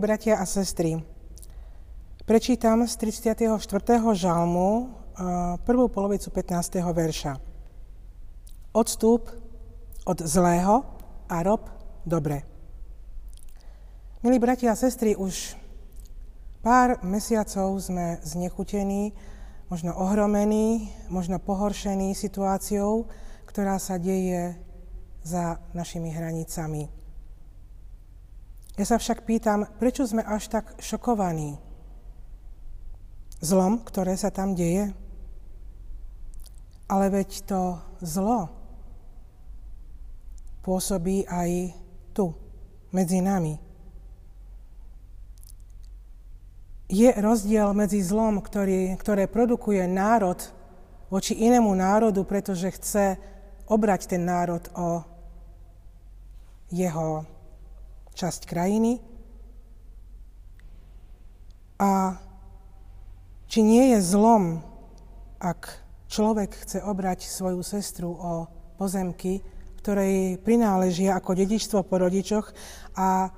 Milí bratia a sestry, prečítam z 34. žalmu eh, prvú polovicu 15. verša. Odstúp od zlého a rob dobre. Milí bratia a sestry, už pár mesiacov sme znechutení, možno ohromení, možno pohoršení situáciou, ktorá sa deje za našimi hranicami. Ja sa však pýtam, prečo sme až tak šokovaní zlom, ktoré sa tam deje? Ale veď to zlo pôsobí aj tu, medzi nami. Je rozdiel medzi zlom, ktorý, ktoré produkuje národ voči inému národu, pretože chce obrať ten národ o jeho časť krajiny. A či nie je zlom, ak človek chce obrať svoju sestru o pozemky, ktorej prináležia ako dedičstvo po rodičoch a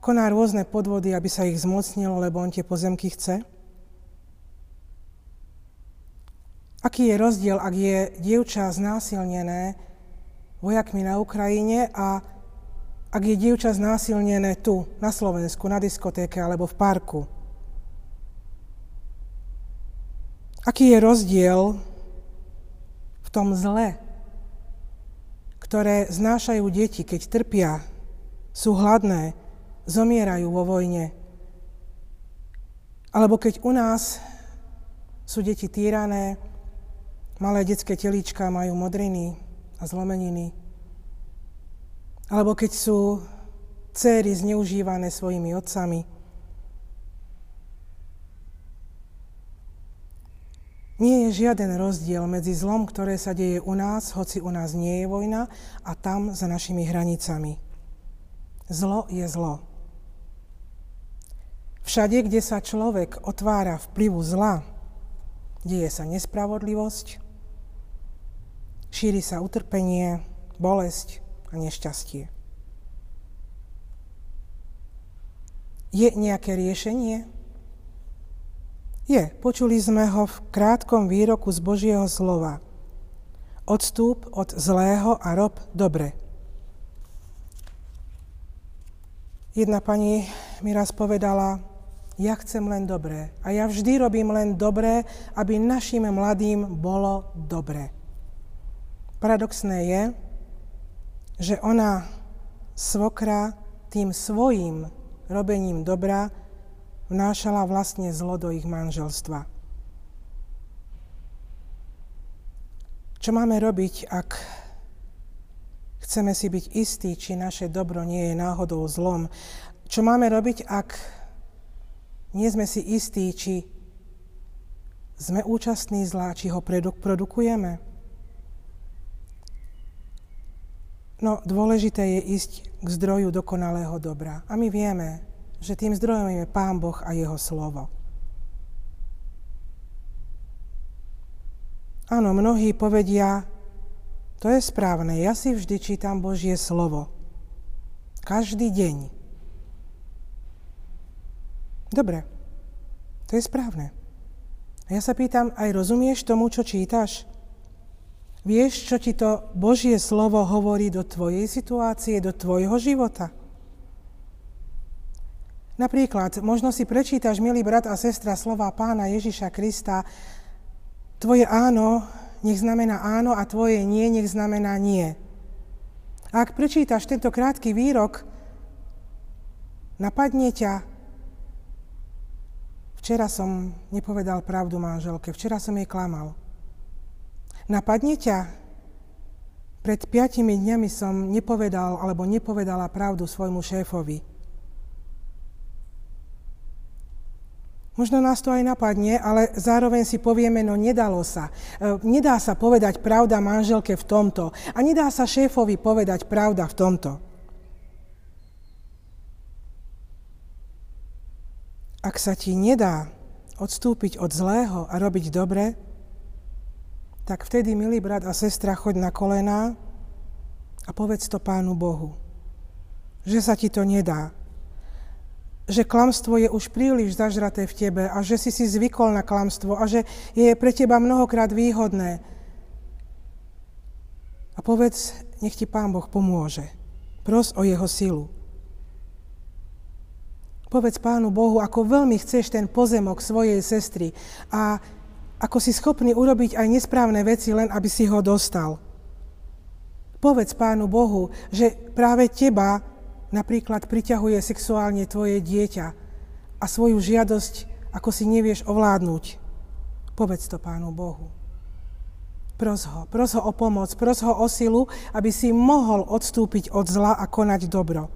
koná rôzne podvody, aby sa ich zmocnilo, lebo on tie pozemky chce? Aký je rozdiel, ak je dievča znásilnené vojakmi na Ukrajine a ak je dievča znásilnené tu, na Slovensku, na diskotéke alebo v parku? Aký je rozdiel v tom zle, ktoré znášajú deti, keď trpia, sú hladné, zomierajú vo vojne? Alebo keď u nás sú deti týrané, malé detské telíčka majú modriny a zlomeniny, alebo keď sú céry zneužívané svojimi otcami. Nie je žiaden rozdiel medzi zlom, ktoré sa deje u nás, hoci u nás nie je vojna, a tam za našimi hranicami. Zlo je zlo. Všade, kde sa človek otvára vplyvu zla, deje sa nespravodlivosť, šíri sa utrpenie, bolesť, a nešťastie. Je nejaké riešenie? Je. Počuli sme ho v krátkom výroku z Božieho slova. Odstúp od zlého a rob dobre. Jedna pani mi raz povedala, ja chcem len dobré. A ja vždy robím len dobré, aby našim mladým bolo dobré. Paradoxné je, že ona, svokra, tým svojim robením dobra vnášala vlastne zlo do ich manželstva. Čo máme robiť, ak chceme si byť istí, či naše dobro nie je náhodou zlom? Čo máme robiť, ak nie sme si istí, či sme účastní zla, či ho produkujeme? No, dôležité je ísť k zdroju dokonalého dobra. A my vieme, že tým zdrojom je Pán Boh a Jeho slovo. Áno, mnohí povedia, to je správne, ja si vždy čítam Božie slovo. Každý deň. Dobre, to je správne. A ja sa pýtam, aj rozumieš tomu, čo čítaš? Vieš, čo ti to Božie slovo hovorí do tvojej situácie, do tvojho života? Napríklad, možno si prečítaš, milý brat a sestra, slova pána Ježiša Krista, tvoje áno nech znamená áno a tvoje nie nech znamená nie. Ak prečítaš tento krátky výrok, napadne ťa, včera som nepovedal pravdu manželke, včera som jej klamal. Napadne ťa? Pred piatimi dňami som nepovedal alebo nepovedala pravdu svojmu šéfovi. Možno nás to aj napadne, ale zároveň si povieme, no nedalo sa. E, nedá sa povedať pravda manželke v tomto a nedá sa šéfovi povedať pravda v tomto. Ak sa ti nedá odstúpiť od zlého a robiť dobre, tak vtedy, milý brat a sestra, choď na kolená a povedz to Pánu Bohu, že sa ti to nedá. že klamstvo je už príliš zažraté v tebe a že si si zvykol na klamstvo a že je pre teba mnohokrát výhodné. A povedz, nech ti Pán Boh pomôže. Pros o jeho silu. Povedz Pánu Bohu, ako veľmi chceš ten pozemok svojej sestry a ako si schopný urobiť aj nesprávne veci, len aby si ho dostal. Povedz Pánu Bohu, že práve teba napríklad priťahuje sexuálne tvoje dieťa a svoju žiadosť, ako si nevieš ovládnuť, povedz to Pánu Bohu. Pros ho, pros ho o pomoc, pros ho o silu, aby si mohol odstúpiť od zla a konať dobro.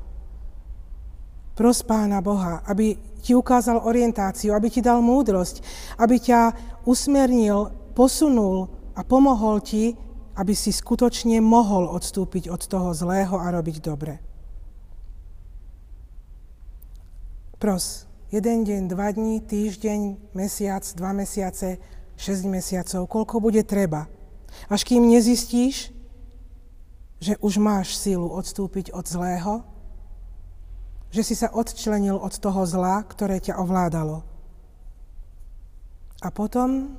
Pros Pána Boha, aby ti ukázal orientáciu, aby ti dal múdrosť, aby ťa usmernil, posunul a pomohol ti, aby si skutočne mohol odstúpiť od toho zlého a robiť dobre. Pros, jeden deň, dva dní, týždeň, mesiac, dva mesiace, šesť mesiacov, koľko bude treba. Až kým nezistíš, že už máš sílu odstúpiť od zlého, že si sa odčlenil od toho zla, ktoré ťa ovládalo. A potom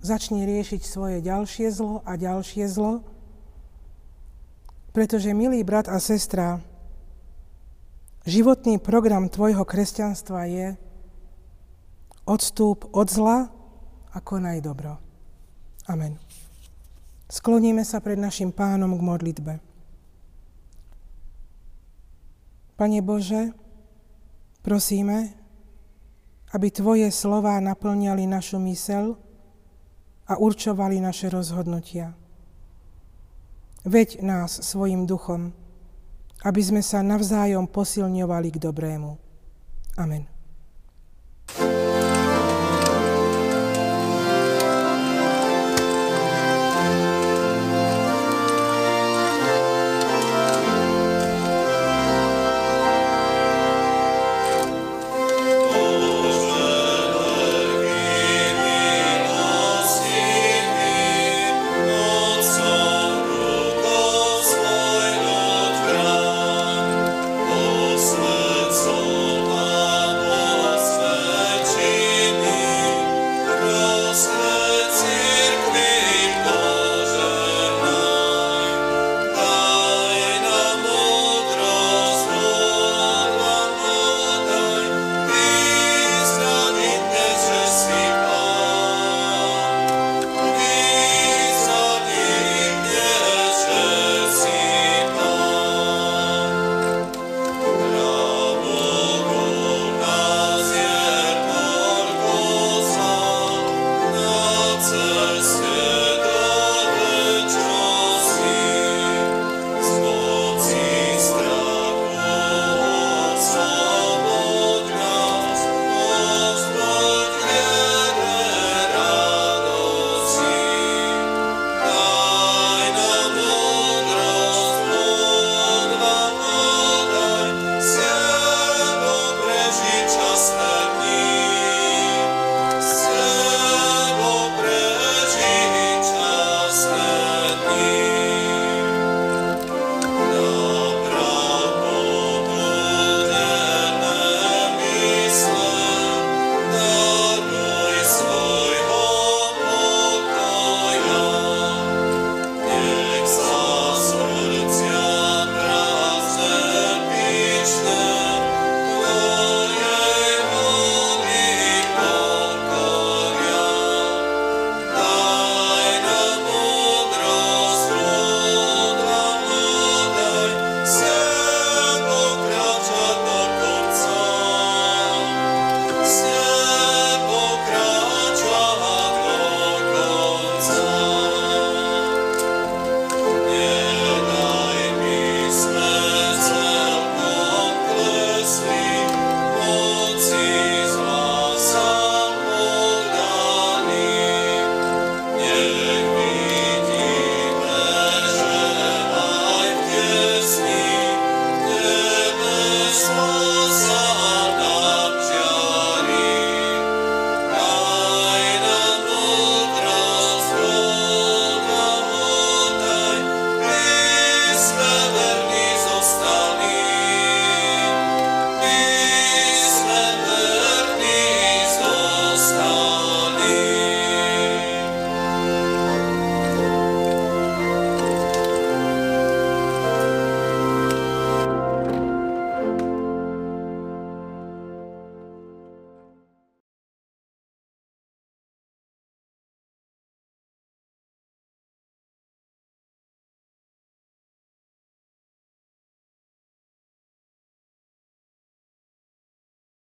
začni riešiť svoje ďalšie zlo a ďalšie zlo, pretože, milý brat a sestra, Životný program tvojho kresťanstva je odstúp od zla a konaj dobro. Amen. Skloníme sa pred našim pánom k modlitbe. Pane Bože, prosíme, aby Tvoje slová naplňali našu mysel a určovali naše rozhodnutia. Veď nás svojim duchom, aby sme sa navzájom posilňovali k dobrému. Amen.